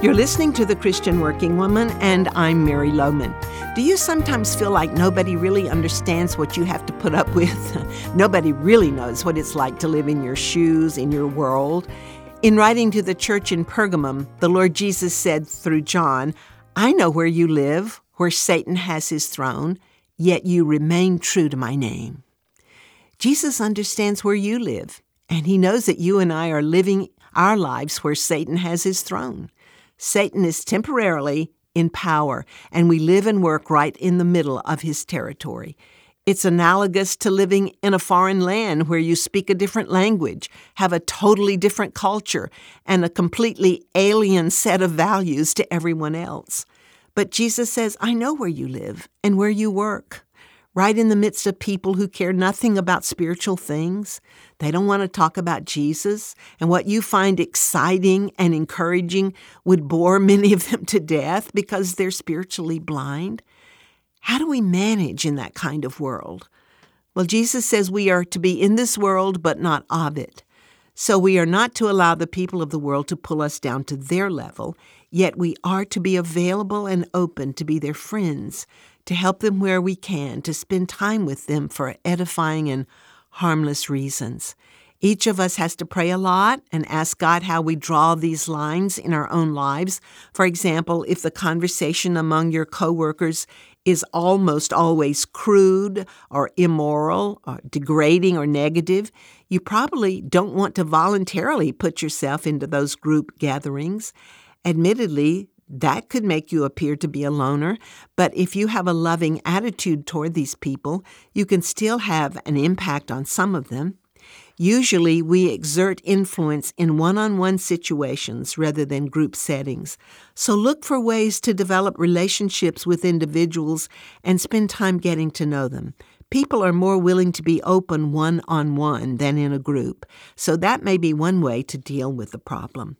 You're listening to The Christian Working Woman, and I'm Mary Lowman. Do you sometimes feel like nobody really understands what you have to put up with? nobody really knows what it's like to live in your shoes, in your world. In writing to the church in Pergamum, the Lord Jesus said through John, I know where you live, where Satan has his throne, yet you remain true to my name. Jesus understands where you live, and he knows that you and I are living our lives where Satan has his throne. Satan is temporarily in power, and we live and work right in the middle of his territory. It's analogous to living in a foreign land where you speak a different language, have a totally different culture, and a completely alien set of values to everyone else. But Jesus says, I know where you live and where you work right in the midst of people who care nothing about spiritual things. They don't want to talk about Jesus, and what you find exciting and encouraging would bore many of them to death because they're spiritually blind. How do we manage in that kind of world? Well, Jesus says we are to be in this world, but not of it. So we are not to allow the people of the world to pull us down to their level, yet we are to be available and open to be their friends, to help them where we can, to spend time with them for edifying and harmless reasons. Each of us has to pray a lot and ask God how we draw these lines in our own lives. For example, if the conversation among your coworkers is almost always crude or immoral or degrading or negative, you probably don't want to voluntarily put yourself into those group gatherings. Admittedly, that could make you appear to be a loner, but if you have a loving attitude toward these people, you can still have an impact on some of them. Usually, we exert influence in one on one situations rather than group settings. So, look for ways to develop relationships with individuals and spend time getting to know them. People are more willing to be open one on one than in a group, so that may be one way to deal with the problem.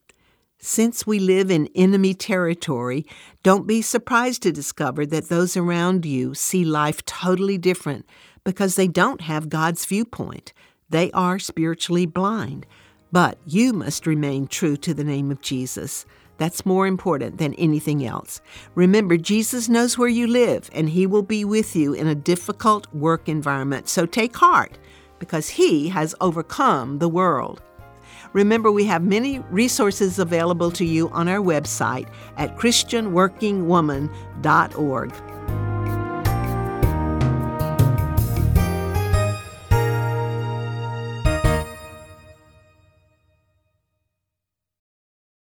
Since we live in enemy territory, don't be surprised to discover that those around you see life totally different because they don't have God's viewpoint. They are spiritually blind. But you must remain true to the name of Jesus. That's more important than anything else. Remember, Jesus knows where you live, and He will be with you in a difficult work environment. So take heart, because He has overcome the world. Remember, we have many resources available to you on our website at ChristianWorkingWoman.org.